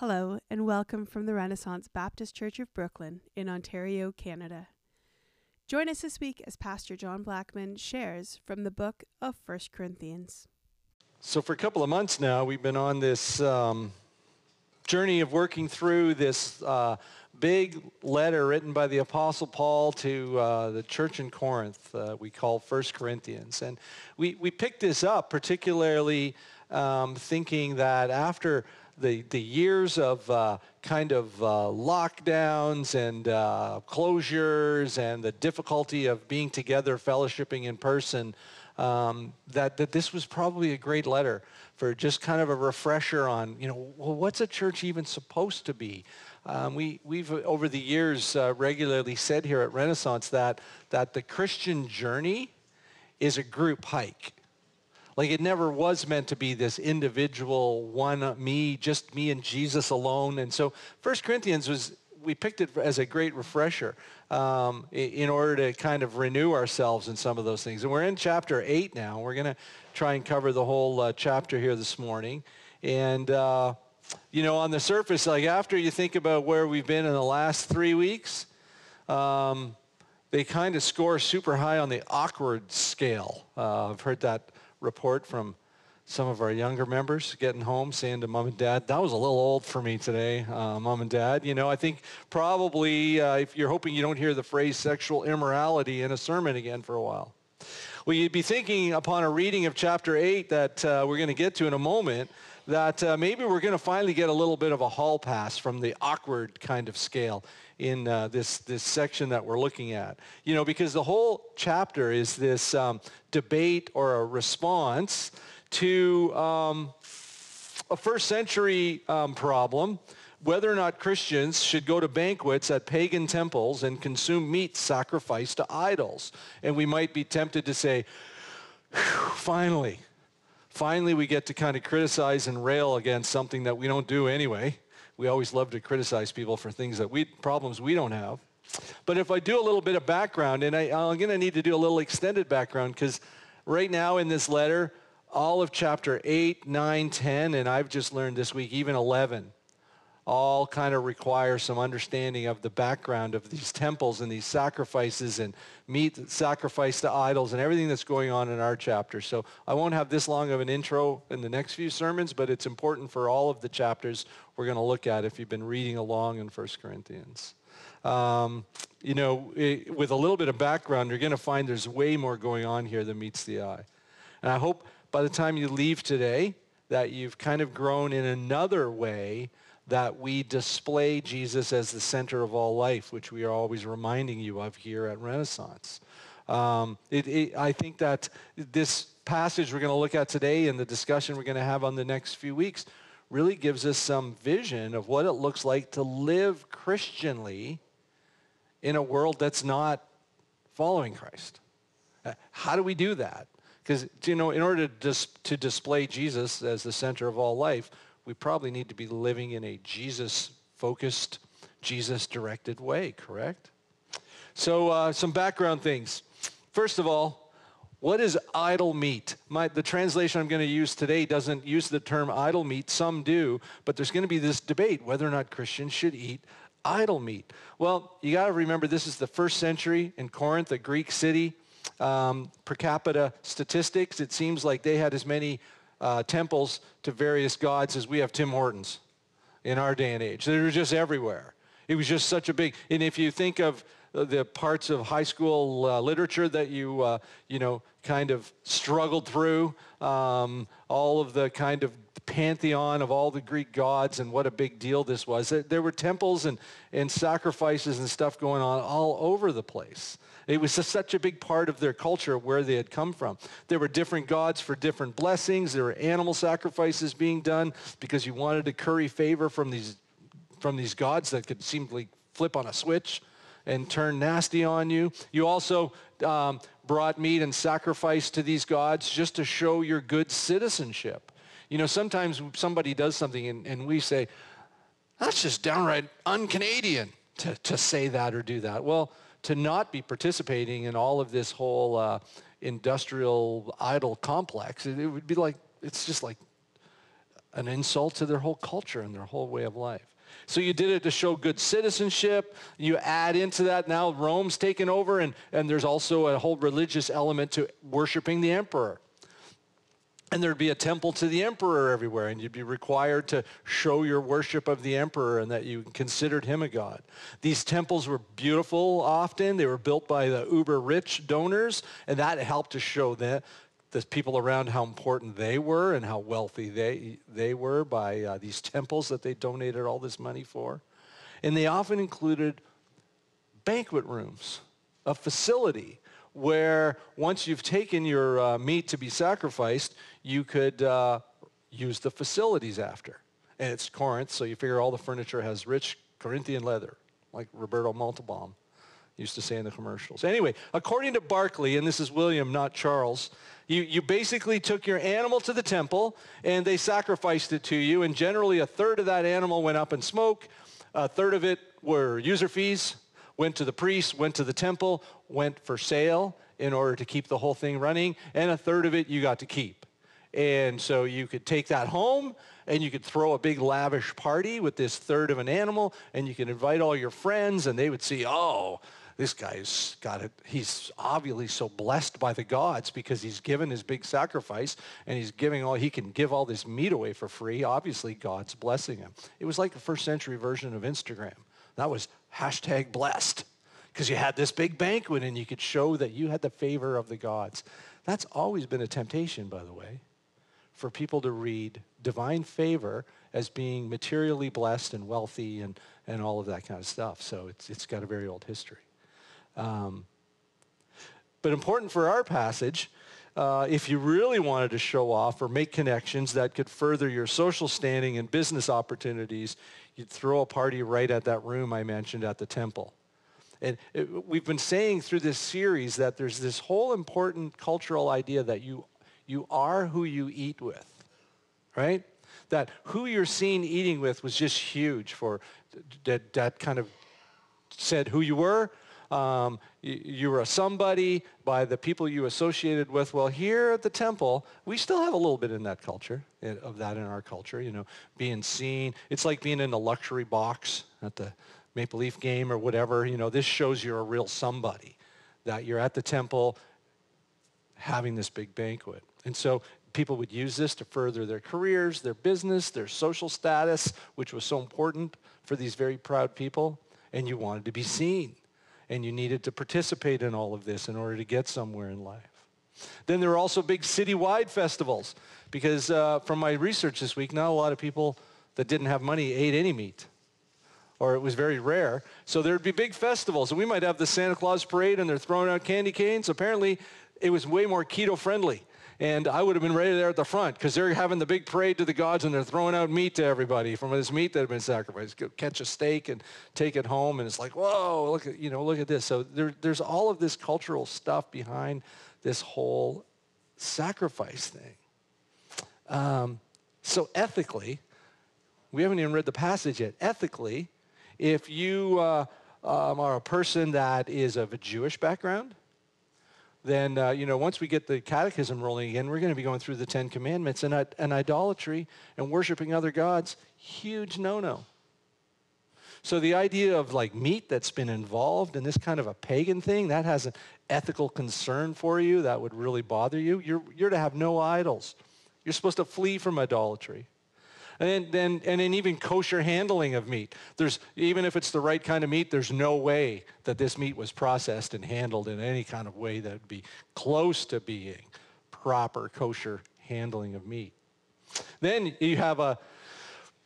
Hello, and welcome from the Renaissance Baptist Church of Brooklin in Ontario, Canada. Join us this week as Pastor John Blackman shares from the book of 1 Corinthians. So, for a couple of months now, we've been on this um, journey of working through this uh, big letter written by the Apostle Paul to uh, the church in Corinth, uh, we call 1 Corinthians. And we, we picked this up particularly um, thinking that after the, the years of uh, kind of uh, lockdowns and uh, closures and the difficulty of being together, fellowshipping in person, um, that, that this was probably a great letter for just kind of a refresher on, you know, well, what's a church even supposed to be? Um, we, we've, over the years, uh, regularly said here at Renaissance that, that the Christian journey is a group hike. Like it never was meant to be this individual one, me, just me and Jesus alone. And so First Corinthians was, we picked it as a great refresher um, in order to kind of renew ourselves in some of those things. And we're in chapter 8 now. We're going to try and cover the whole uh, chapter here this morning. And, uh, you know, on the surface, like after you think about where we've been in the last three weeks, um, they kind of score super high on the awkward scale. Uh, I've heard that report from some of our younger members getting home saying to mom and dad, that was a little old for me today, uh, mom and dad. You know, I think probably uh, if you're hoping you don't hear the phrase sexual immorality in a sermon again for a while. Well, you'd be thinking upon a reading of chapter 8 that uh, we're going to get to in a moment that uh, maybe we're going to finally get a little bit of a hall pass from the awkward kind of scale in uh, this, this section that we're looking at. You know, because the whole chapter is this um, debate or a response to um, a first century um, problem whether or not Christians should go to banquets at pagan temples and consume meat sacrificed to idols. And we might be tempted to say, finally, finally we get to kind of criticize and rail against something that we don't do anyway. We always love to criticize people for things that we, problems we don't have. But if I do a little bit of background, and I, I'm going to need to do a little extended background because right now in this letter, all of chapter 8, 9, 10, and I've just learned this week, even 11, all kind of require some understanding of the background of these temples and these sacrifices and meat sacrifice to idols and everything that's going on in our chapter. So I won't have this long of an intro in the next few sermons, but it's important for all of the chapters we're going to look at if you've been reading along in 1 Corinthians. Um, you know, it, with a little bit of background, you're going to find there's way more going on here than meets the eye. And I hope by the time you leave today that you've kind of grown in another way that we display Jesus as the center of all life, which we are always reminding you of here at Renaissance. Um, it, it, I think that this passage we're going to look at today and the discussion we're going to have on the next few weeks really gives us some vision of what it looks like to live Christianly in a world that's not following Christ. Uh, how do we do that? Because, you know, in order to, dis- to display Jesus as the center of all life, we probably need to be living in a Jesus focused, Jesus directed way, correct? So, uh, some background things. First of all, what is idol meat? My, the translation I'm going to use today doesn't use the term idol meat. Some do, but there's going to be this debate whether or not Christians should eat idol meat. Well, you got to remember this is the first century in Corinth, a Greek city. Um, per capita statistics, it seems like they had as many uh, temples to various gods as we have Tim Hortons in our day and age. They were just everywhere. It was just such a big, and if you think of the parts of high school uh, literature that you, uh, you know, kind of struggled through, um, all of the kind of pantheon of all the Greek gods and what a big deal this was. There were temples and, and sacrifices and stuff going on all over the place. It was such a big part of their culture where they had come from. There were different gods for different blessings. There were animal sacrifices being done because you wanted to curry favor from these, from these gods that could seemingly flip on a switch and turn nasty on you. You also um, brought meat and sacrifice to these gods just to show your good citizenship. You know, sometimes somebody does something and, and we say, that's just downright un-Canadian to, to say that or do that. Well, to not be participating in all of this whole uh, industrial idol complex. It, it, would be like, it's just like an insult to their whole culture and their whole way of life. So you did it to show good citizenship. You add into that now Rome's taken over, and, and there's also a whole religious element to worshiping the emperor. And there'd be a temple to the emperor everywhere, and you'd be required to show your worship of the emperor and that you considered him a god. These temples were beautiful often. They were built by the uber rich donors, and that helped to show the, the people around how important they were and how wealthy they, they were by uh, these temples that they donated all this money for. And they often included banquet rooms, a facility where once you've taken your uh, meat to be sacrificed, you could uh, use the facilities after. And it's Corinth, so you figure all the furniture has rich Corinthian leather, like Roberto Montalban used to say in the commercials. Anyway, according to Barclay, and this is William, not Charles, you, you basically took your animal to the temple and they sacrificed it to you, and generally a third of that animal went up in smoke, a third of it were user fees, went to the priest, went to the temple, went for sale in order to keep the whole thing running, and a third of it you got to keep. And so you could take that home and you could throw a big lavish party with this third of an animal and you can invite all your friends and they would see, oh, this guy's got it. He's obviously so blessed by the gods because he's given his big sacrifice and he's giving all, he can give all this meat away for free. Obviously, God's blessing him. It was like a first century version of Instagram. That was hashtag blessed because you had this big banquet and you could show that you had the favor of the gods. That's always been a temptation, by the way, for people to read divine favor as being materially blessed and wealthy and, and all of that kind of stuff. So it's, it's got a very old history. Um, but important for our passage, uh, if you really wanted to show off or make connections that could further your social standing and business opportunities, you'd throw a party right at that room I mentioned at the temple. And it, we've been saying through this series that there's this whole important cultural idea that you, you are who you eat with, right? That who you're seen eating with was just huge for that, that kind of said who you were. Um, you, you were a somebody by the people you associated with. Well, here at the temple, we still have a little bit in that culture, of that in our culture, you know, being seen. It's like being in a luxury box at the Maple Leaf game or whatever. You know, this shows you're a real somebody, that you're at the temple having this big banquet. And so people would use this to further their careers, their business, their social status, which was so important for these very proud people. And you wanted to be seen and you needed to participate in all of this in order to get somewhere in life. Then there are also big citywide festivals because uh, from my research this week, not a lot of people that didn't have money ate any meat or it was very rare. So there'd be big festivals and we might have the Santa Claus parade and they're throwing out candy canes. Apparently it was way more keto friendly and I would have been ready there at the front because they're having the big parade to the gods and they're throwing out meat to everybody from this meat that had been sacrificed. Go catch a steak and take it home, and it's like, whoa, look at you know, look at this. So there, there's all of this cultural stuff behind this whole sacrifice thing. Um, so ethically, we haven't even read the passage yet. Ethically, if you uh, um, are a person that is of a Jewish background, then, uh, you know, once we get the catechism rolling again, we're going to be going through the Ten Commandments. And, and idolatry and worshiping other gods, huge no-no. So the idea of like meat that's been involved in this kind of a pagan thing, that has an ethical concern for you that would really bother you. You're, you're to have no idols. You're supposed to flee from idolatry. And then, and even kosher handling of meat. There's, even if it's the right kind of meat, there's no way that this meat was processed and handled in any kind of way that would be close to being proper kosher handling of meat. Then you have a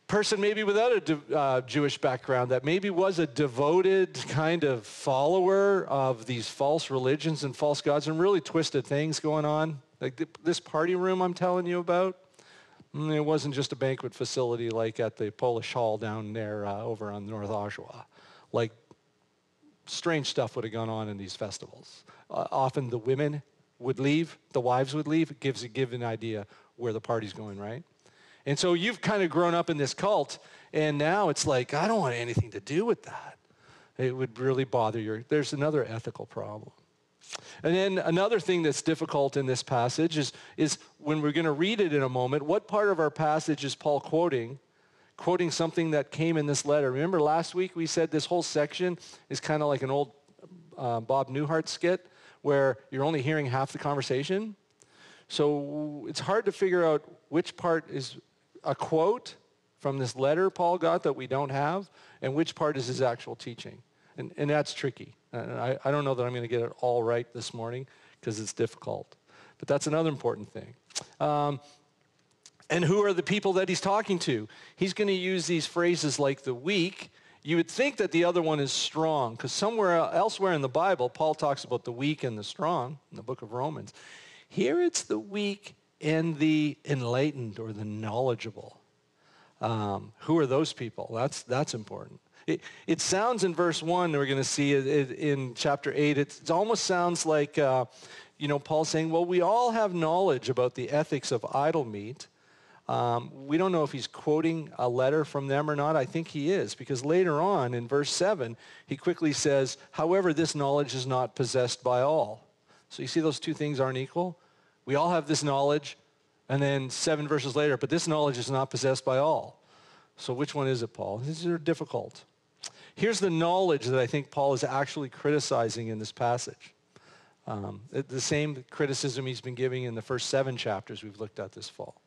person maybe without a uh, Jewish background that maybe was a devoted kind of follower of these false religions and false gods and really twisted things going on. Like th- this party room I'm telling you about, it wasn't just a banquet facility like at the Polish Hall down there uh, over on North Oshawa. Like strange stuff would have gone on in these festivals. Uh, often the women would leave, the wives would leave. It gives a an idea where the party's going, right? And so you've kind of grown up in this cult, and now it's like, I don't want anything to do with that. It would really bother you. There's another ethical problem. And then another thing that's difficult in this passage is, is when we're going to read it in a moment, what part of our passage is Paul quoting? Quoting something that came in this letter. Remember last week we said this whole section is kind of like an old uh, Bob Newhart skit where you're only hearing half the conversation. So it's hard to figure out which part is a quote from this letter Paul got that we don't have and which part is his actual teaching. And, and that's tricky. I, I don't know that I'm going to get it all right this morning because it's difficult. But that's another important thing. Um, and who are the people that he's talking to? He's going to use these phrases like the weak. You would think that the other one is strong because somewhere elsewhere in the Bible, Paul talks about the weak and the strong in the book of Romans. Here it's the weak and the enlightened or the knowledgeable. Um, who are those people? That's, that's important. It, it sounds in verse 1, we're going to see it, it in chapter 8, it, it almost sounds like, uh, you know, Paul saying, well, we all have knowledge about the ethics of idol meat. Um, we don't know if he's quoting a letter from them or not. I think he is, because later on in verse 7, he quickly says, however, this knowledge is not possessed by all. So you see those two things aren't equal? We all have this knowledge, and then seven verses later, but this knowledge is not possessed by all. So which one is it, Paul? These are difficult. Here's the knowledge that I think Paul is actually criticizing in this passage. Um, the same criticism he's been giving in the first seven chapters we've looked at this fall.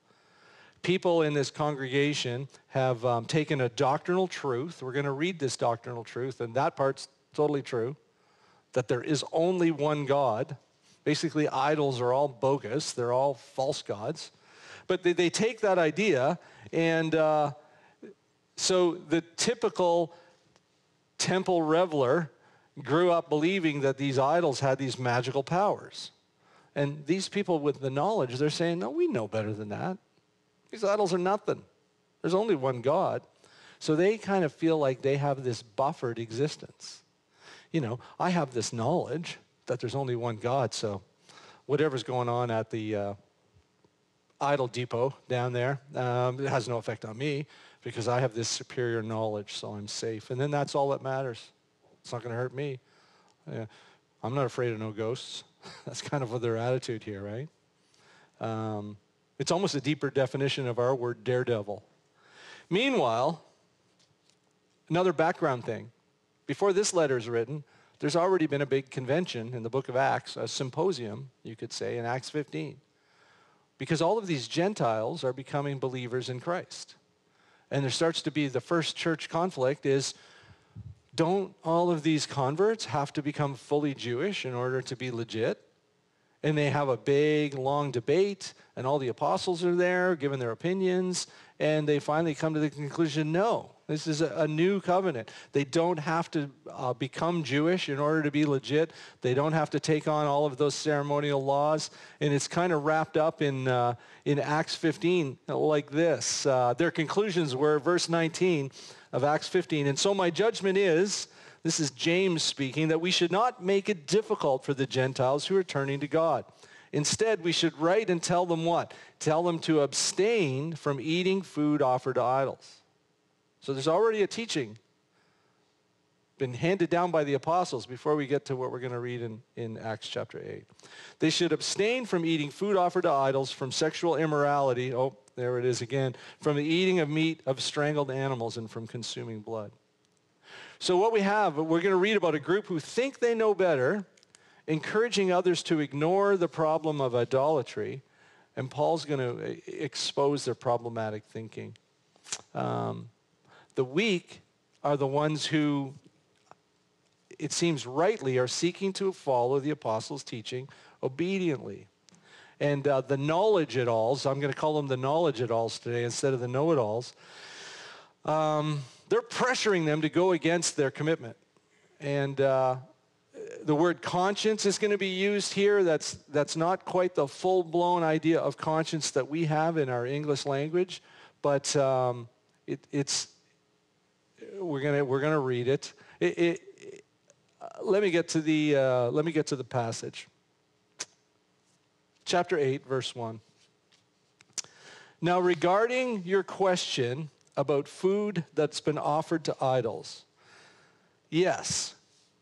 People in this congregation have um, taken a doctrinal truth. We're going to read this doctrinal truth, and that part's totally true, that there is only one God. Basically, idols are all bogus. They're all false gods. But they, they take that idea, and uh, so the typical temple reveler grew up believing that these idols had these magical powers. And these people with the knowledge, they're saying, no, we know better than that. These idols are nothing. There's only one God. So they kind of feel like they have this buffered existence. You know, I have this knowledge that there's only one God, so whatever's going on at the uh, idol depot down there, um, it has no effect on me because I have this superior knowledge, so I'm safe. And then that's all that matters. It's not going to hurt me. Yeah. I'm not afraid of no ghosts. that's kind of what their attitude here, right? Um, it's almost a deeper definition of our word daredevil. Meanwhile, another background thing. Before this letter is written, there's already been a big convention in the book of Acts, a symposium, you could say, in Acts 15. Because all of these Gentiles are becoming believers in Christ and there starts to be the first church conflict is don't all of these converts have to become fully Jewish in order to be legit? And they have a big, long debate, and all the apostles are there giving their opinions, and they finally come to the conclusion no, this is a, new covenant. They don't have to uh, become Jewish in order to be legit. They don't have to take on all of those ceremonial laws. And it's kind of wrapped up in, uh, in Acts 15 like this. Uh, their conclusions were verse 19 of Acts 15. And so my judgment is, this is James speaking, that we should not make it difficult for the Gentiles who are turning to God. Instead, we should write and tell them what? Tell them to abstain from eating food offered to idols. So there's already a teaching been handed down by the apostles before we get to what we're going to read in, in Acts chapter 8. They should abstain from eating food offered to idols, from sexual immorality, oh, there it is again, from the eating of meat of strangled animals, and from consuming blood. So what we have, we're going to read about a group who think they know better, encouraging others to ignore the problem of idolatry, and Paul's going to expose their problematic thinking. Um, the weak are the ones who, it seems rightly, are seeking to follow the apostles' teaching obediently. And uh, the knowledge-it-alls, I'm going to call them the knowledge-it-alls today instead of the know-it-alls, um, they're pressuring them to go against their commitment. And uh, the word conscience is going to be used here. That's, that's not quite the full-blown idea of conscience that we have in our English language, but um, it, it's, we're gonna we're gonna read it. it, it, uh, let me get to the uh, let me get to the passage. Chapter eight, verse one. Now, regarding your question about food that's been offered to idols, yes,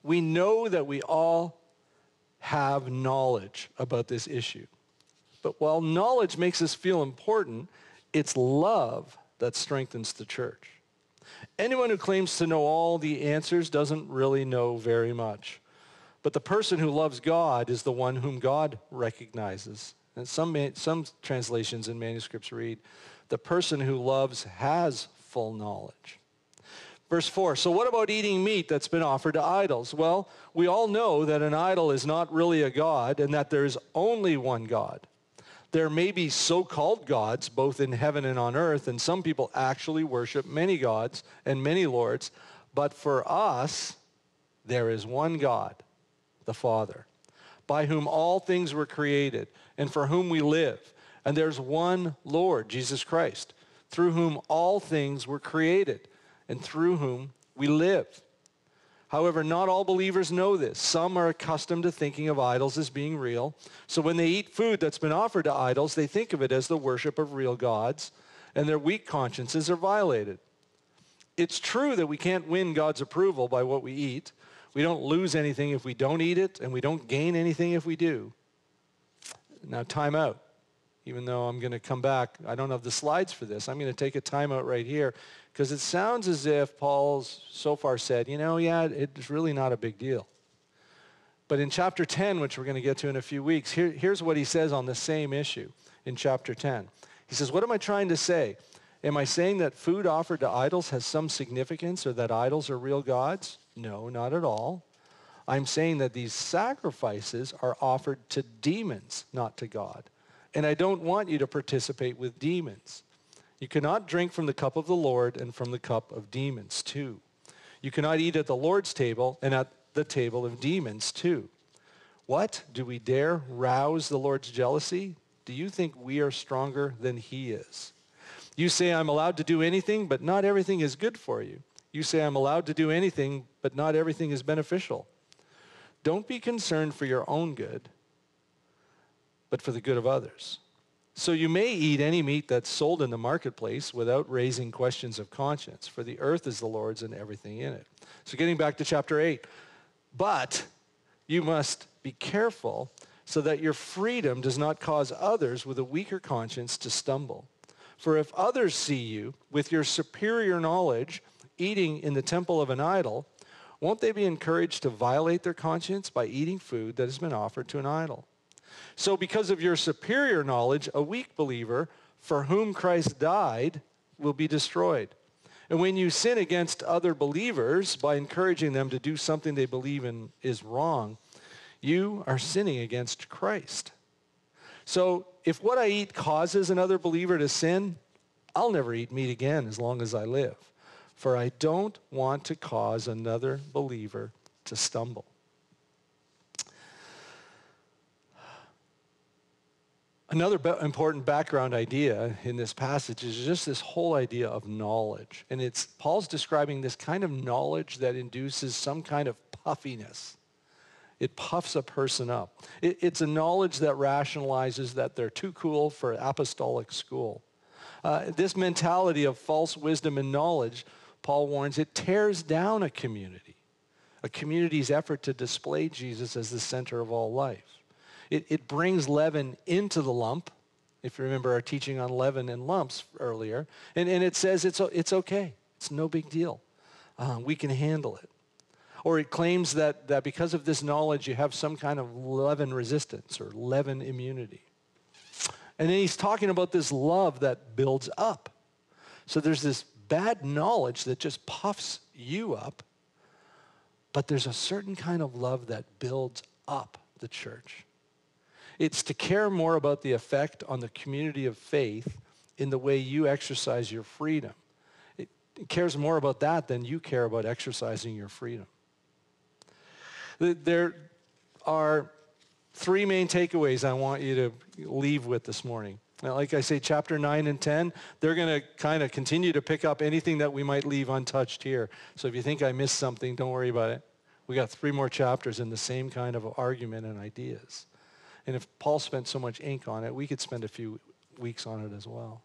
we know that we all have knowledge about this issue. But while knowledge makes us feel important, it's love that strengthens the church. Anyone who claims to know all the answers doesn't really know very much. But the person who loves God is the one whom God recognizes. And some, some translations and manuscripts read, the person who loves has full knowledge. Verse 4, so what about eating meat that's been offered to idols? Well, we all know that an idol is not really a god and that there is only one God. There may be so-called gods both in heaven and on earth, and some people actually worship many gods and many lords. But for us, there is one God, the Father, by whom all things were created and for whom we live. And there's one Lord, Jesus Christ, through whom all things were created and through whom we live. However, not all believers know this. Some are accustomed to thinking of idols as being real. So when they eat food that's been offered to idols, they think of it as the worship of real gods, and their weak consciences are violated. It's true that we can't win God's approval by what we eat. We don't lose anything if we don't eat it, and we don't gain anything if we do. Now, time out. Even though I'm going to come back, I don't have the slides for this. I'm going to take a time out right here because it sounds as if Paul's so far said, you know, yeah, it's really not a big deal. But in chapter 10, which we're going to get to in a few weeks, here, here's what he says on the same issue in chapter 10. He says, What am I trying to say? Am I saying that food offered to idols has some significance or that idols are real gods? No, not at all. I'm saying that these sacrifices are offered to demons, not to God. And I don't want you to participate with demons. You cannot drink from the cup of the Lord and from the cup of demons too. You cannot eat at the Lord's table and at the table of demons too. What? Do we dare rouse the Lord's jealousy? Do you think we are stronger than he is? You say, I'm allowed to do anything, but not everything is good for you. You say, I'm allowed to do anything, but not everything is beneficial. Don't be concerned for your own good, but for the good of others. So you may eat any meat that's sold in the marketplace without raising questions of conscience, for the earth is the Lord's and everything in it. So getting back to chapter 8. But you must be careful so that your freedom does not cause others with a weaker conscience to stumble. For if others see you with your superior knowledge eating in the temple of an idol, won't they be encouraged to violate their conscience by eating food that has been offered to an idol? So because of your superior knowledge, a weak believer for whom Christ died will be destroyed. And when you sin against other believers by encouraging them to do something they believe in is wrong, you are sinning against Christ. So if what I eat causes another believer to sin, I'll never eat meat again as long as I live. For I don't want to cause another believer to stumble. Another be- important background idea in this passage is just this whole idea of knowledge. And it's Paul's describing this kind of knowledge that induces some kind of puffiness. It puffs a person up. It, it's a knowledge that rationalizes that they're too cool for apostolic school. Uh, this mentality of false wisdom and knowledge, Paul warns, it tears down a community, a community's effort to display Jesus as the center of all life. It, it brings leaven into the lump, if you remember our teaching on leaven and lumps earlier. And, and it says it's, it's okay. It's no big deal. Uh, we can handle it. Or it claims that, that because of this knowledge, you have some kind of leaven resistance or leaven immunity. And then he's talking about this love that builds up. So there's this bad knowledge that just puffs you up, but there's a certain kind of love that builds up the church. It's to care more about the effect on the community of faith in the way you exercise your freedom. It, cares more about that than you care about exercising your freedom. There are three main takeaways I want you to leave with this morning. Now, like I say, chapter 9 and 10, they're going to kind of continue to pick up anything that we might leave untouched here. So if you think I missed something, don't worry about it. We got three more chapters in the same kind of argument and ideas. And if Paul spent so much ink on it, we could spend a few weeks on it as well.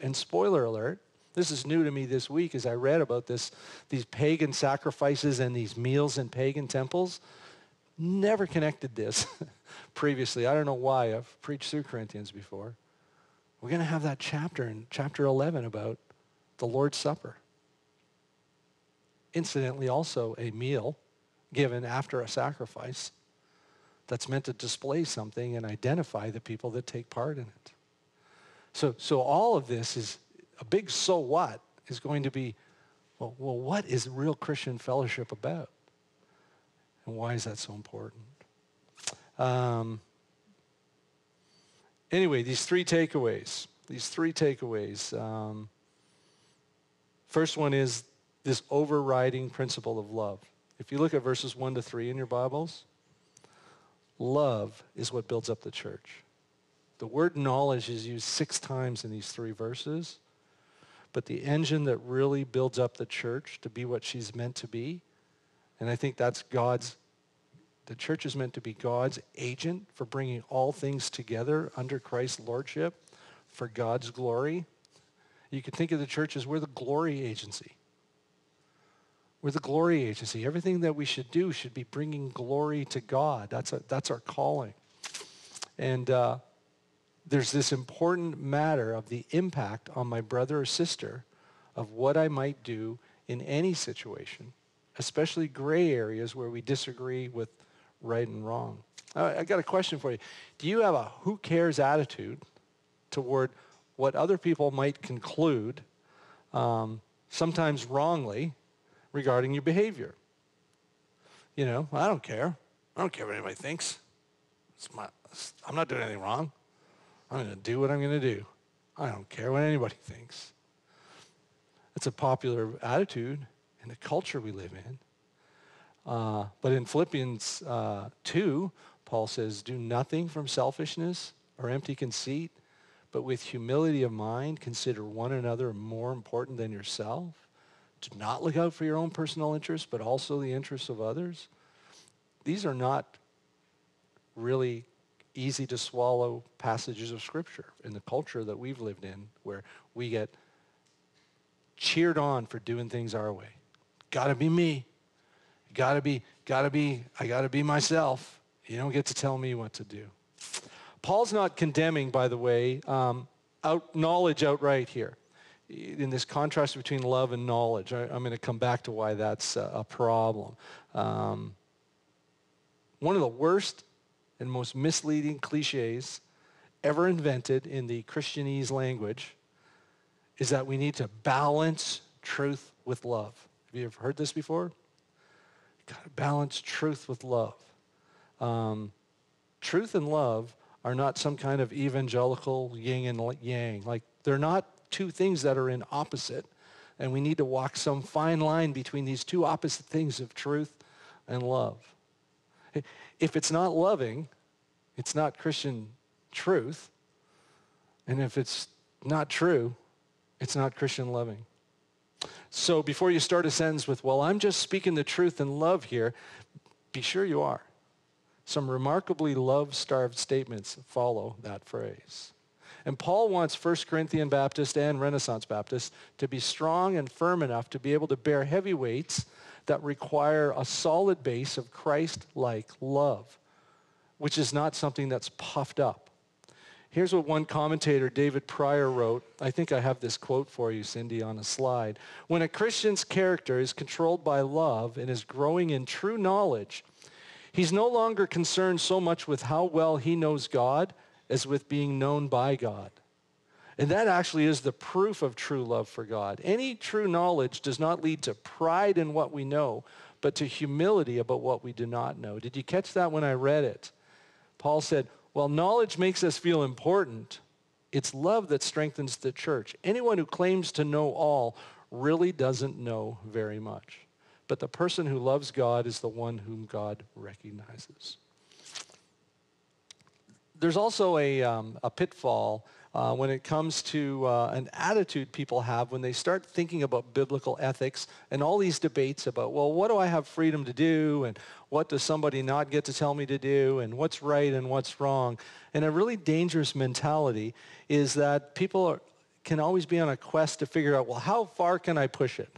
And spoiler alert, this is new to me this week as I read about this, these pagan sacrifices and these meals in pagan temples. never connected this previously. I don't know why. I've preached through Corinthians before. We're going to have that chapter in chapter 11 about the Lord's Supper. Incidentally, also a meal given after a sacrifice that's meant to display something and identify the people that take part in it. So, so all of this is a big so what is going to be, well, well, what is real Christian fellowship about? And why is that so important? Um, anyway, these three takeaways. These three takeaways. Um, first one is this overriding principle of love. If you look at verses 1 to 3 in your Bibles, love is what builds up the church. The word knowledge is used six times in these three verses, but the engine that really builds up the church to be what she's meant to be, and I think that's God's, the church is meant to be God's agent for bringing all things together under Christ's lordship for God's glory. You could think of the church as we're the glory agency. We're the glory agency. Everything that we should do should be bringing glory to God. That's, a, that's our calling. And uh, there's this important matter of the impact on my brother or sister of what I might do in any situation, especially gray areas where we disagree with right and wrong. I got a question for you. Do you have a who cares attitude toward what other people might conclude, um, sometimes wrongly, regarding your behavior. You know, I don't care. I don't care what anybody thinks. My, I'm not doing anything wrong. I'm going to do what I'm going to do. I don't care what anybody thinks. It's a popular attitude in the culture we live in. Uh, but in Philippians uh, 2, Paul says, Do nothing from selfishness or empty conceit, but with humility of mind, consider one another more important than yourself to not look out for your own personal interests, but also the interests of others. These are not really easy to swallow passages of Scripture in the culture that we've lived in, where we get cheered on for doing things our way. Gotta be me. Gotta be, gotta be, I gotta be myself. You don't get to tell me what to do. Paul's not condemning, by the way, um, out, knowledge outright here in this contrast between love and knowledge. I, am going to come back to why that's a, a problem. Um, one of the worst and most misleading cliches ever invented in the Christianese language is that we need to balance truth with love. Have you ever heard this before? Got to balance truth with love. Um, truth and love are not some kind of evangelical yin and yang. Like they're not two things that are in opposite. And we need to walk some fine line between these two opposite things of truth and love. If it's not loving, it's not Christian truth. And if it's not true, it's not Christian loving. So before you start a sentence with, well, I'm just speaking the truth in love here, be sure you are. Some remarkably love-starved statements follow that phrase. And Paul wants First Corinthian Baptist and Renaissance Baptist to be strong and firm enough to be able to bear heavy weights that require a solid base of Christ-like love, which is not something that's puffed up. Here's what one commentator, David Prior, wrote. I think I have this quote for you, Cindy, on a slide. When a Christian's character is controlled by love and is growing in true knowledge, he's no longer concerned so much with how well he knows God as with being known by God. And that actually is the proof of true love for God. Any true knowledge does not lead to pride in what we know, but to humility about what we do not know. Did you catch that when I read it? Paul said, well, knowledge makes us feel important. It's love that strengthens the church. Anyone who claims to know all really doesn't know very much. But the person who loves God is the one whom God recognizes there's also a, um, a pitfall uh, when it comes to uh, an attitude people have when they start thinking about biblical ethics and all these debates about, well, what do I have freedom to do and what does somebody not get to tell me to do and what's right and what's wrong. And a really dangerous mentality is that people are, can always be on a quest to figure out, well, how far can I push it?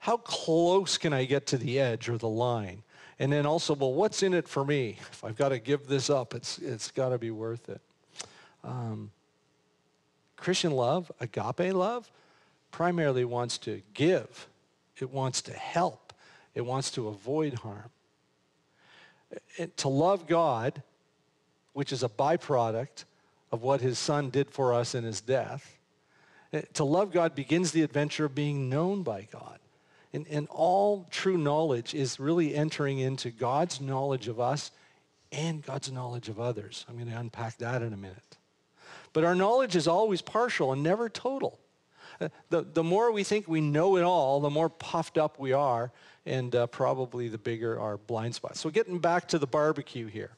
How close can I get to the edge or the line? And then also, well, what's in it for me? If I've got to give this up, it's, it's got to be worth it. Um, Christian love, agape love, primarily wants to give. It wants to help. It wants to avoid harm. To love God, which is a byproduct of what his son did for us in his death, eh, to love God begins the adventure of being known by God. And, and all true knowledge is really entering into God's knowledge of us and God's knowledge of others. I'm going to unpack that in a minute. But our knowledge is always partial and never total. Uh, the, the more we think we know it all, the more puffed up we are, and uh, probably the bigger our blind spots. So getting back to the barbecue here.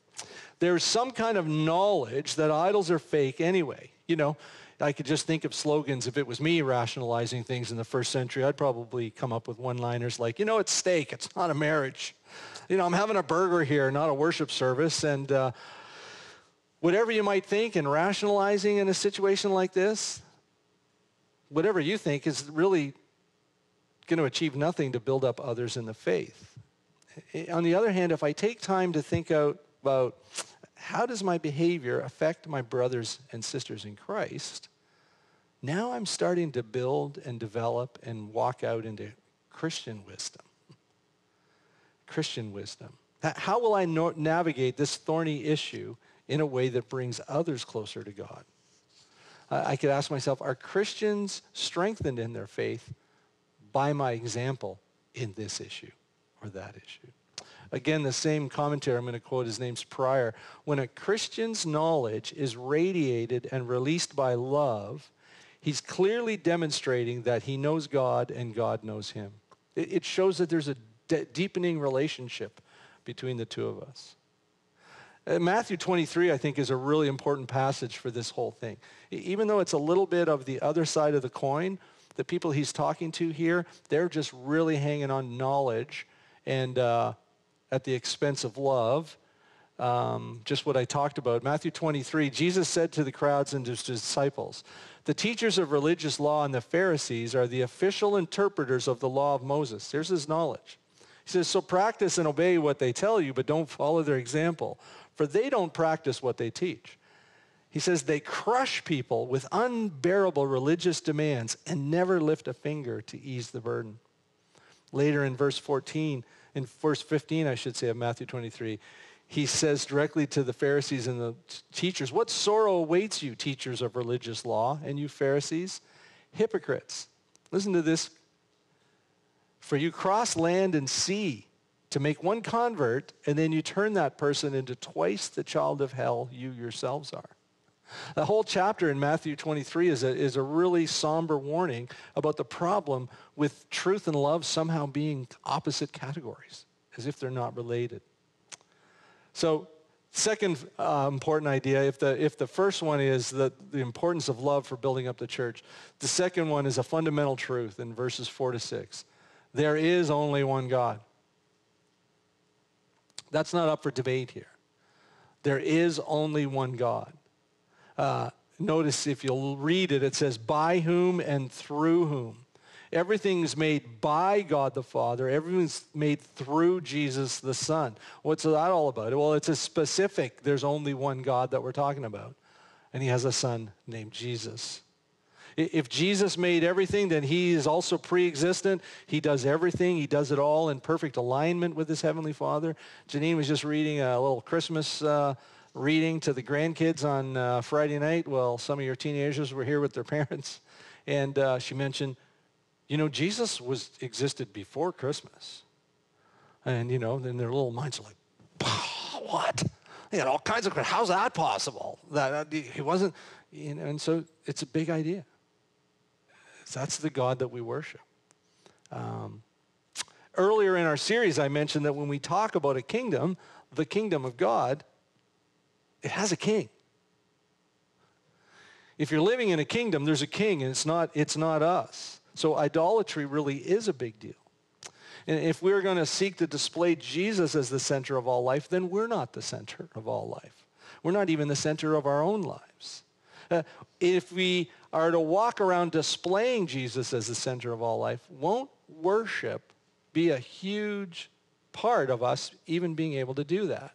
There's some kind of knowledge that idols are fake anyway. You know, I could just think of slogans. If it was me rationalizing things in the first century, I'd probably come up with one-liners like, you know, it's steak. It's not a marriage. You know, I'm having a burger here, not a worship service. And uh, whatever you might think in rationalizing in a situation like this, whatever you think is really going to achieve nothing to build up others in the faith. On the other hand, if I take time to think out about how does my behavior affect my brothers and sisters in Christ? Now I'm starting to build and develop and walk out into Christian wisdom. Christian wisdom. How will I no- navigate this thorny issue in a way that brings others closer to God? I could ask myself, are Christians strengthened in their faith by my example in this issue or that issue? Again, the same commentary, I'm going to quote his name's prior. When a Christian's knowledge is radiated and released by love, he's clearly demonstrating that he knows God and God knows him. It, shows that there's a de- deepening relationship between the two of us. Uh, Matthew 23, I think, is a really important passage for this whole thing. Even though it's a little bit of the other side of the coin, the people he's talking to here, they're just really hanging on knowledge and uh, at the expense of love. Um, just what I talked about. Matthew 23, Jesus said to the crowds and his disciples, the teachers of religious law and the Pharisees are the official interpreters of the law of Moses. Here's his knowledge. He says, so practice and obey what they tell you, but don't follow their example, for they don't practice what they teach. He says they crush people with unbearable religious demands and never lift a finger to ease the burden. Later in verse 14, in verse 15, I should say, of Matthew 23, he says directly to the Pharisees and the teachers, What sorrow awaits you, teachers of religious law, and you Pharisees? Hypocrites. Listen to this. For you cross land and sea to make one convert, and then you turn that person into twice the child of hell you yourselves are. The whole chapter in Matthew 23 is a, is a really somber warning about the problem with truth and love somehow being opposite categories, as if they're not related. So second uh, important idea, if the, if the first one is the, the importance of love for building up the church, the second one is a fundamental truth in verses 4 to 6. There is only one God. That's not up for debate here. There is only one God. Uh, notice if you'll read it, it says, by whom and through whom. Everything's made by God the Father. Everything's made through Jesus the Son. What's that all about? Well, it's a specific, there's only one God that we're talking about. And he has a son named Jesus. If Jesus made everything, then he is also pre-existent. He does everything. He does it all in perfect alignment with his heavenly Father. Janine was just reading a little Christmas uh, reading to the grandkids on uh, Friday night. Well, some of your teenagers were here with their parents, and uh, she mentioned, you know, Jesus was existed before Christmas, and you know, then their little minds are like, what? They had all kinds of. How's that possible? That he wasn't, you know, and so it's a big idea. That's the God that we worship. Um, earlier in our series, I mentioned that when we talk about a kingdom, the kingdom of God it has a king. If you're living in a kingdom, there's a king, and it's not, it's not us. So idolatry really is a big deal. And if we're going to seek to display Jesus as the center of all life, then we're not the center of all life. We're not even the center of our own lives. Uh, if we are to walk around displaying Jesus as the center of all life, won't worship be a huge part of us even being able to do that.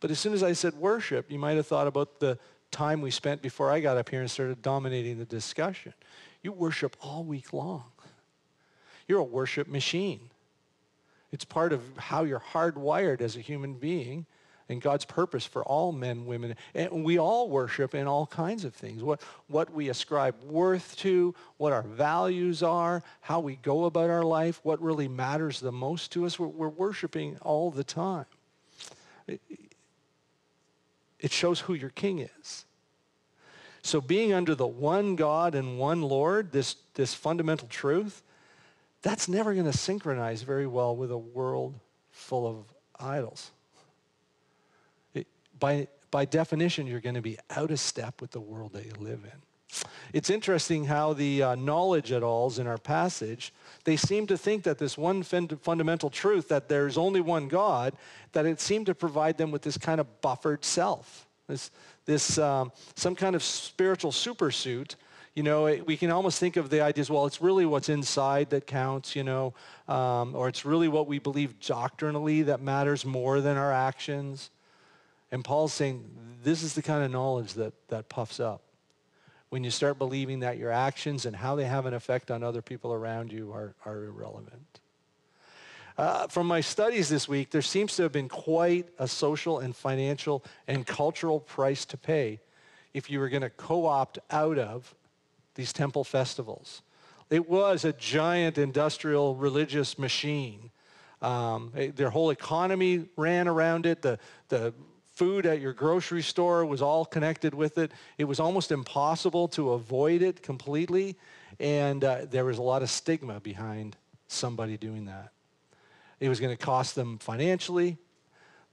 But as soon as I said worship, you might have thought about the time we spent before I got up here and started dominating the discussion. You worship all week long. You're a worship machine. It's part of how you're hardwired as a human being and God's purpose for all men, women. And we all worship in all kinds of things. What, what we ascribe worth to, what our values are, how we go about our life, what really matters the most to us. We're, we're worshiping all the time. It, it shows who your king is. So being under the one God and one Lord, this, this fundamental truth, that's never going to synchronize very well with a world full of idols by, by definition, you're going to be out of step with the world that you live in. It's interesting how the uh, knowledge at alls in our passage, they seem to think that this one fundamental truth, that there's only one God, that it seemed to provide them with this kind of buffered self, this, this um, some kind of spiritual supersuit. You know, it, we can almost think of the ideas, well, it's really what's inside that counts, you know, um, or it's really what we believe doctrinally that matters more than our actions. And Paul's saying this is the kind of knowledge that, that puffs up. When you start believing that your actions and how they have an effect on other people around you are, are irrelevant. Uh, from my studies this week, there seems to have been quite a social and financial and cultural price to pay if you were going to co-opt out of these temple festivals. It was a giant industrial religious machine. Um, their whole economy ran around it. The, the food at your grocery store was all connected with it. It was almost impossible to avoid it completely. And uh, there was a lot of stigma behind somebody doing that. It was going to cost them financially.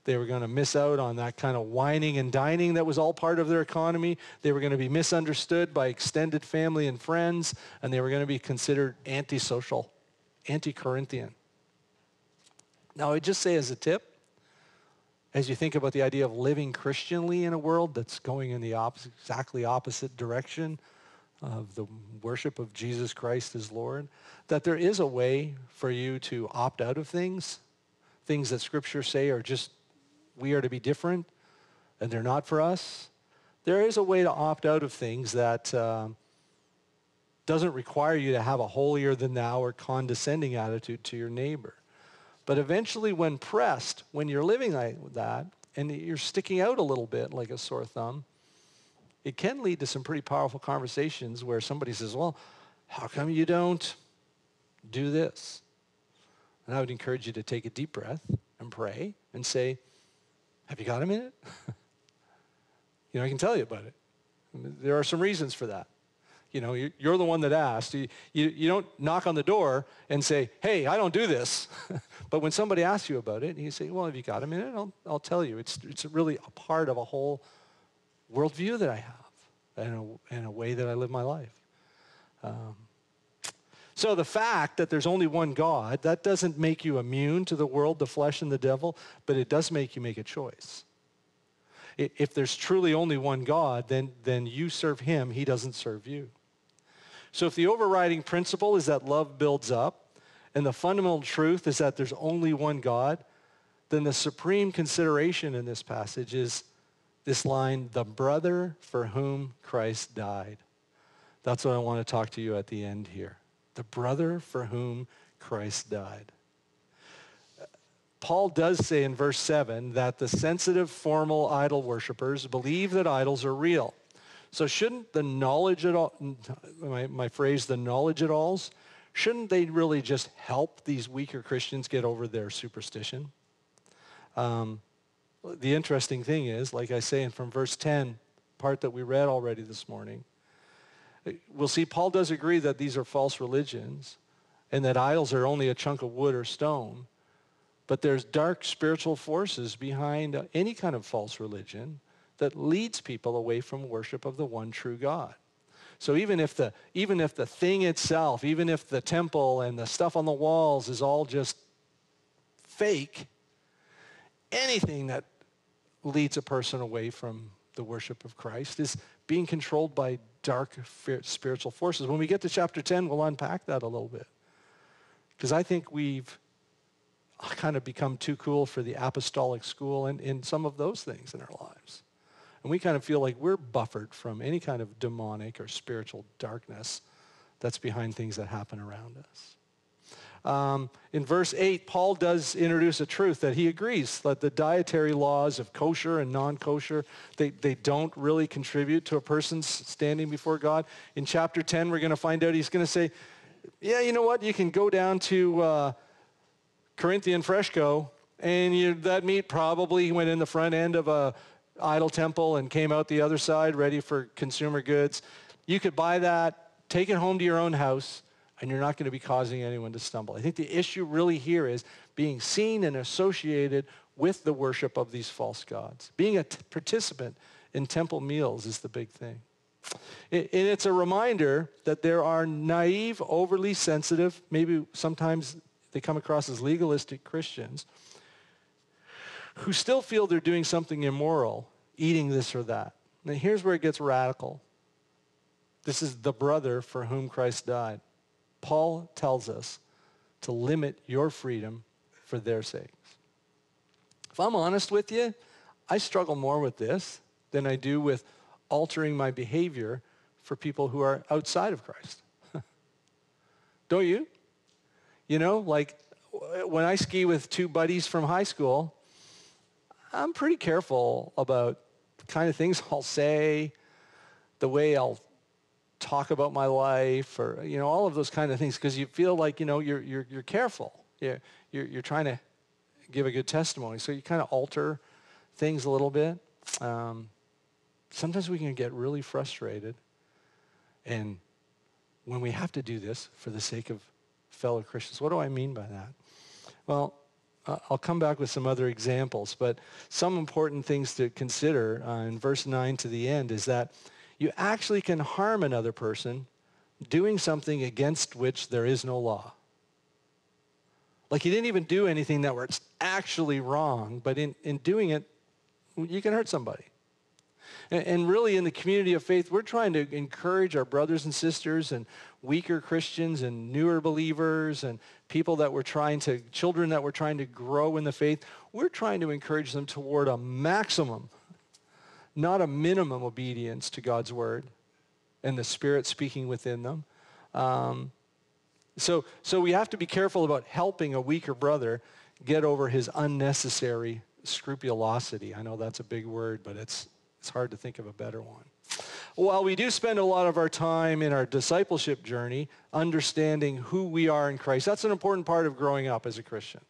They were going to miss out on that kind of wining and dining that was all part of their economy. They were going to be misunderstood by extended family and friends, and they were going to be considered antisocial, anti-Corinthian. Now, I just say as a tip, as you think about the idea of living Christianly in a world that's going in the opposite, exactly opposite direction of the worship of Jesus Christ as Lord, that there is a way for you to opt out of things, things that Scripture say are just, we are to be different, and they're not for us. There is a way to opt out of things that uh, doesn't require you to have a holier than thou or condescending attitude to your neighbor. But eventually, when pressed, when you're living like that, and you're sticking out a little bit like a sore thumb, it can lead to some pretty powerful conversations where somebody says, well, how come you don't do this? And I would encourage you to take a deep breath and pray and say, have you got a minute? you know, I can tell you about it. There are some reasons for that. You know, you're the one that asked. You, you, you don't knock on the door and say, hey, I don't do this. but when somebody asks you about it, you say, well, have you got a minute? I'll, I'll tell you. It's, it's really a part of a whole worldview that I have and a, and a way that I live my life. Um, so the fact that there's only one God, that doesn't make you immune to the world, the flesh, and the devil, but it does make you make a choice if there's truly only one God, then, then you serve him, he doesn't serve you. So if the overriding principle is that love builds up, and the fundamental truth is that there's only one God, then the supreme consideration in this passage is this line, the brother for whom Christ died. That's what I want to talk to you at the end here. The brother for whom Christ died. Paul does say in verse 7 that the sensitive, formal idol worshippers believe that idols are real. So shouldn't the knowledge at all, my, my phrase, the knowledge at alls, shouldn't they really just help these weaker Christians get over their superstition? Um, the interesting thing is, like I say and from verse 10, part that we read already this morning, we'll see Paul does agree that these are false religions and that idols are only a chunk of wood or stone. But there's dark spiritual forces behind any kind of false religion that leads people away from worship of the one true God. So even if the even if the thing itself, even if the temple and the stuff on the walls is all just fake, anything that leads a person away from the worship of Christ is being controlled by dark spiritual forces. When we get to chapter 10, we'll unpack that a little bit. Because I think we've kind of become too cool for the apostolic school and, and some of those things in our lives. And we kind of feel like we're buffered from any kind of demonic or spiritual darkness that's behind things that happen around us. Um, in verse 8, Paul does introduce a truth that he agrees that the dietary laws of kosher and non-kosher, they, they don't really contribute to a person's standing before God. In chapter 10, we're going to find out he's going to say, yeah, you know what? You can go down to uh, Corinthian Freshco, and you, that meat probably went in the front end of a idol temple and came out the other side ready for consumer goods. You could buy that, take it home to your own house, and you're not going to be causing anyone to stumble. I think the issue really here is being seen and associated with the worship of these false gods. Being a t- participant in temple meals is the big thing. and it's a reminder that there are naive, overly sensitive, maybe sometimes they come across as legalistic Christians who still feel they're doing something immoral, eating this or that. Now here's where it gets radical. This is the brother for whom Christ died. Paul tells us to limit your freedom for their sakes. If I'm honest with you, I struggle more with this than I do with altering my behavior for people who are outside of Christ. Don't you? You know, like when I ski with two buddies from high school, I'm pretty careful about the kind of things I'll say, the way I'll talk about my life or, you know, all of those kind of things because you feel like, you know, you're, you're, you're careful. You're, you're, you're trying to give a good testimony. So you kind of alter things a little bit. Um, sometimes we can get really frustrated. And when we have to do this for the sake of fellow Christians, what do I mean by that? Well, I'll come back with some other examples, but some important things to consider uh, in verse 9 to the end is that you actually can harm another person doing something against which there is no law. Like you didn't even do anything that was actually wrong, but in, in doing it, you can hurt somebody. And, and really in the community of faith, we're trying to encourage our brothers and sisters and weaker Christians and newer believers and people that we're trying to, children that we're trying to grow in the faith. We're trying to encourage them toward a maximum not a minimum obedience to God's word and the Spirit speaking within them. Um, so, so we have to be careful about helping a weaker brother get over his unnecessary scrupulosity. I know that's a big word, but it's, it's hard to think of a better one. While we do spend a lot of our time in our discipleship journey understanding who we are in Christ, that's an important part of growing up as a Christian.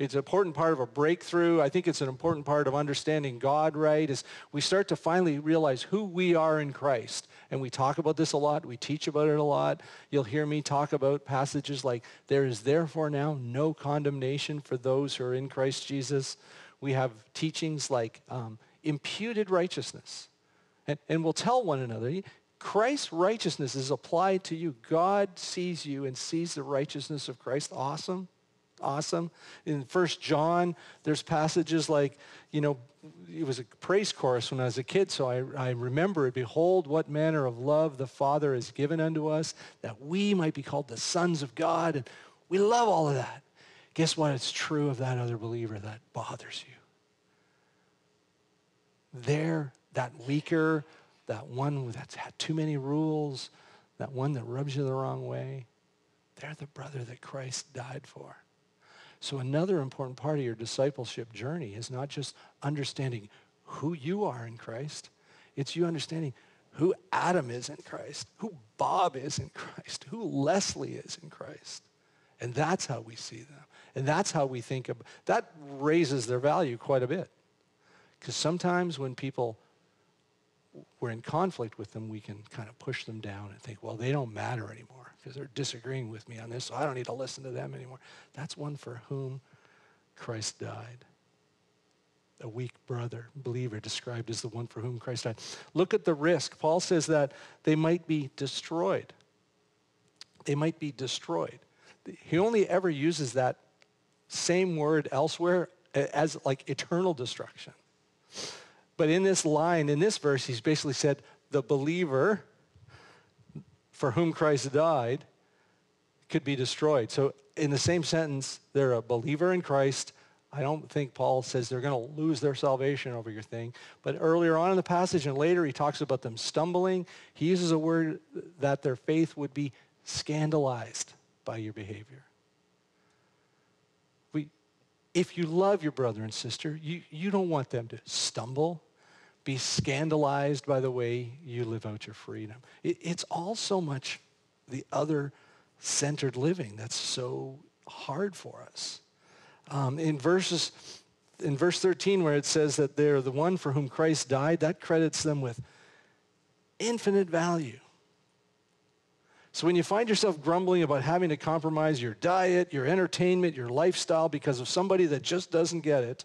It's an important part of a breakthrough. I think it's an important part of understanding God right is we start to finally realize who we are in Christ. And we talk about this a lot. We teach about it a lot. You'll hear me talk about passages like, there is therefore now no condemnation for those who are in Christ Jesus. We have teachings like um, imputed righteousness. And, and we'll tell one another, Christ's righteousness is applied to you. God sees you and sees the righteousness of Christ. Awesome awesome. In First John, there's passages like, you know, it was a praise chorus when I was a kid, so I, I remember it. Behold, what manner of love the Father has given unto us, that we might be called the sons of God. And we love all of that. Guess what? It's true of that other believer that bothers you. There, that weaker, that one that's had too many rules, that one that rubs you the wrong way, they're the brother that Christ died for. So another important part of your discipleship journey is not just understanding who you are in Christ. It's you understanding who Adam is in Christ, who Bob is in Christ, who Leslie is in Christ. And that's how we see them. And that's how we think of that raises their value quite a bit. Because sometimes when people we're in conflict with them, we can kind of push them down and think, well, they don't matter anymore because they're disagreeing with me on this, so I don't need to listen to them anymore. That's one for whom Christ died. A weak brother, believer, described as the one for whom Christ died. Look at the risk. Paul says that they might be destroyed. They might be destroyed. He only ever uses that same word elsewhere eh, as like eternal destruction. But in this line, in this verse, he's basically said, the believer for whom Christ died could be destroyed. So in the same sentence, they're a believer in Christ. I don't think Paul says they're going to lose their salvation over your thing. But earlier on in the passage and later, he talks about them stumbling. He uses a word that their faith would be scandalized by your behavior. We, if you love your brother and sister, you, you don't want them to stumble, be scandalized by the way you live out your freedom. It, it's all so much the other centered living that's so hard for us. Um, in verses in verse 13 where it says that they're the one for whom Christ died, that credits them with infinite value. So when you find yourself grumbling about having to compromise your diet, your entertainment, your lifestyle because of somebody that just doesn't get it,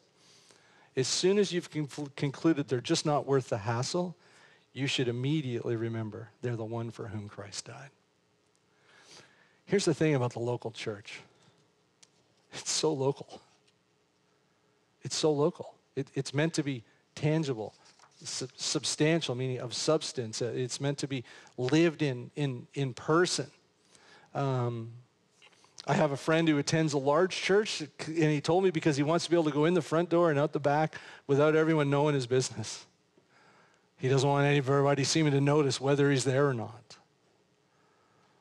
as soon as you've concluded they're just not worth the hassle, you should immediately remember they're the one for whom Christ died. Here's the thing about the local church. It's so local. It's so local. It, it's meant to be tangible, su- substantial, meaning of substance. Uh, it's meant to be lived in, in, in person. Um, I have a friend who attends a large church, and he told me because he wants to be able to go in the front door and out the back without everyone knowing his business. He doesn't want anybody seeming to notice whether he's there or not.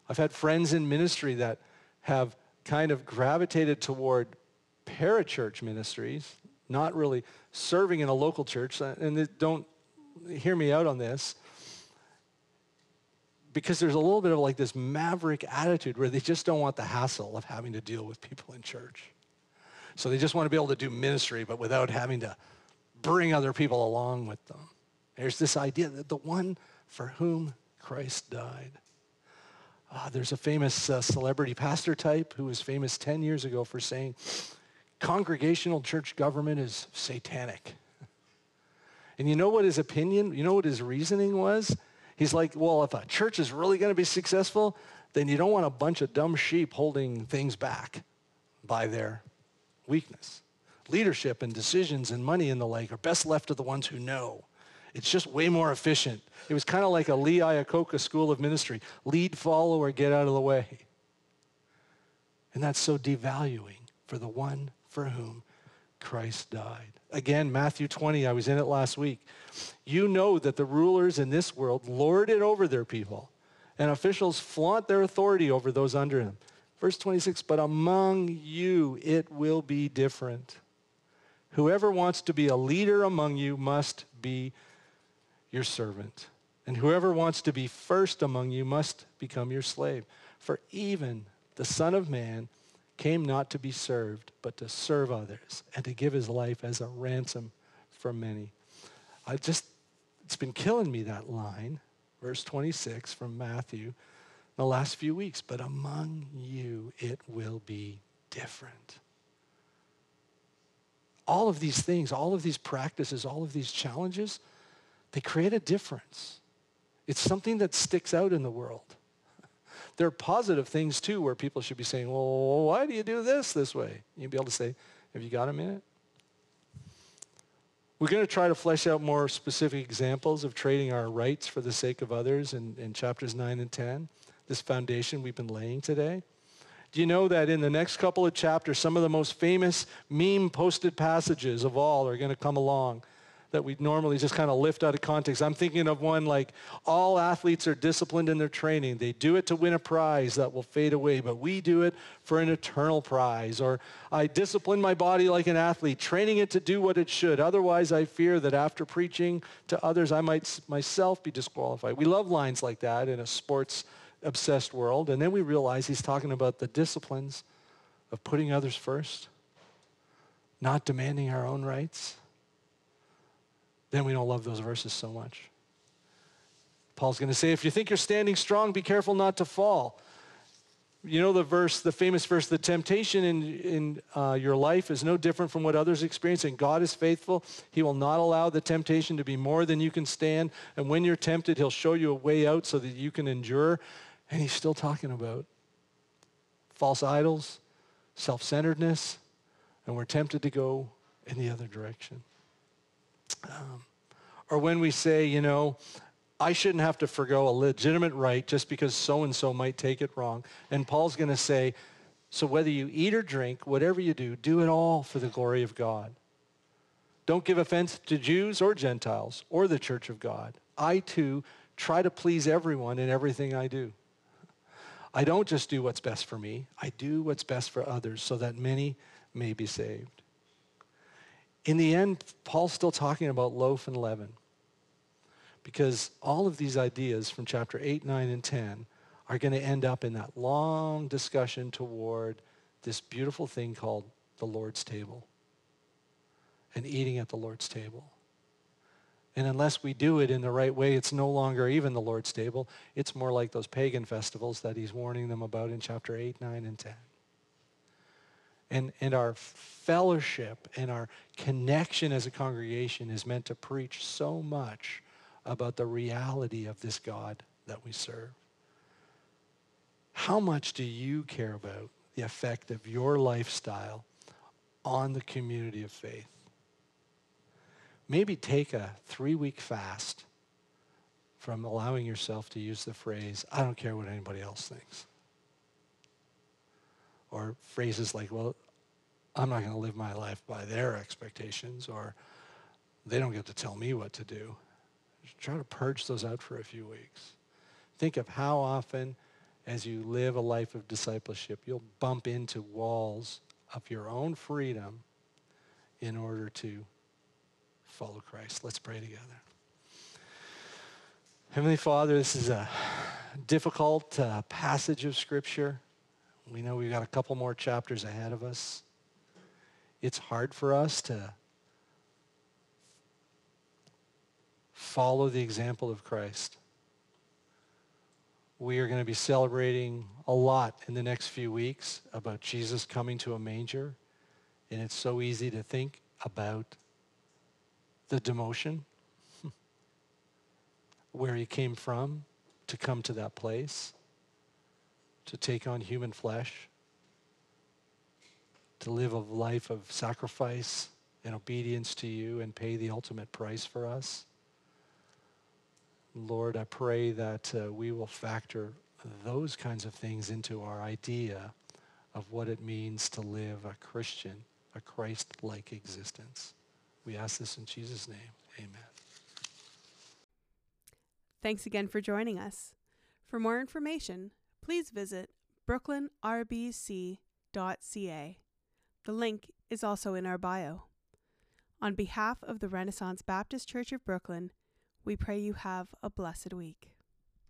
I've had friends in ministry that have kind of gravitated toward parachurch ministries, not really serving in a local church. And don't hear me out on this. Because there's a little bit of like this maverick attitude where they just don't want the hassle of having to deal with people in church. So they just want to be able to do ministry, but without having to bring other people along with them. There's this idea that the one for whom Christ died uh, there's a famous uh, celebrity pastor type who was famous 10 years ago for saying congregational church government is satanic. And you know what his opinion, you know what his reasoning was? He's like, well, if a church is really going to be successful, then you don't want a bunch of dumb sheep holding things back by their weakness. Leadership and decisions and money and the like are best left to the ones who know. It's just way more efficient. It was kind of like a Lee Iacocca school of ministry. Lead, follow, or get out of the way. And that's so devaluing for the one for whom Christ died. Again, Matthew 20, I was in it last week. You know that the rulers in this world lord it over their people, and officials flaunt their authority over those under them. Verse 26, but among you it will be different. Whoever wants to be a leader among you must be your servant. And whoever wants to be first among you must become your slave. For even the Son of Man came not to be served, but to serve others and to give his life as a ransom for many. I just, it's been killing me that line, verse 26 from Matthew, the last few weeks. But among you it will be different. All of these things, all of these practices, all of these challenges, they create a difference. It's something that sticks out in the world. There are positive things too where people should be saying, well, why do you do this this way? You'd be able to say, have you got a minute? We're going to try to flesh out more specific examples of trading our rights for the sake of others in, in chapters 9 and 10, this foundation we've been laying today. Do you know that in the next couple of chapters, some of the most famous meme posted passages of all are going to come along that we normally just kind of lift out of context. I'm thinking of one like all athletes are disciplined in their training. They do it to win a prize that will fade away, but we do it for an eternal prize. Or I discipline my body like an athlete, training it to do what it should. Otherwise, I fear that after preaching to others, I might myself be disqualified. We love lines like that in a sports obsessed world. And then we realize he's talking about the disciplines of putting others first, not demanding our own rights then we don't love those verses so much. Paul's going to say, if you think you're standing strong, be careful not to fall. You know the verse, the famous verse, the temptation in, in uh, your life is no different from what others experience, and God is faithful. He will not allow the temptation to be more than you can stand. And when you're tempted, he'll show you a way out so that you can endure. And he's still talking about false idols, self-centeredness, and we're tempted to go in the other direction. Um, or when we say, you know, I shouldn't have to forego a legitimate right just because so and so might take it wrong. And Paul's going to say, so whether you eat or drink, whatever you do, do it all for the glory of God. Don't give offense to Jews or Gentiles or the church of God. I too try to please everyone in everything I do. I don't just do what's best for me. I do what's best for others so that many may be saved. In the end, Paul's still talking about loaf and leaven because all of these ideas from chapter 8, 9, and 10 are going to end up in that long discussion toward this beautiful thing called the Lord's table and eating at the Lord's table. And unless we do it in the right way, it's no longer even the Lord's table. It's more like those pagan festivals that he's warning them about in chapter 8, 9, and 10. And, and our fellowship and our connection as a congregation is meant to preach so much about the reality of this God that we serve. How much do you care about the effect of your lifestyle on the community of faith? Maybe take a three-week fast from allowing yourself to use the phrase, I don't care what anybody else thinks. Or phrases like, well, I'm not going to live my life by their expectations, or they don't get to tell me what to do. Just try to purge those out for a few weeks. Think of how often, as you live a life of discipleship, you'll bump into walls of your own freedom in order to follow Christ. Let's pray together. Heavenly Father, this is a difficult uh, passage of Scripture. We know we've got a couple more chapters ahead of us. It's hard for us to follow the example of Christ. We are going to be celebrating a lot in the next few weeks about Jesus coming to a manger. And it's so easy to think about the demotion, where he came from to come to that place, to take on human flesh, to live a life of sacrifice and obedience to you and pay the ultimate price for us. Lord, I pray that uh, we will factor those kinds of things into our idea of what it means to live a Christian, a Christ-like existence. We ask this in Jesus' name. Amen. Thanks again for joining us. For more information, please visit brooklyrbc.ca. The link is also in our bio. On behalf of the Renaissance Baptist Church of Brooklin, we pray you have a blessed week.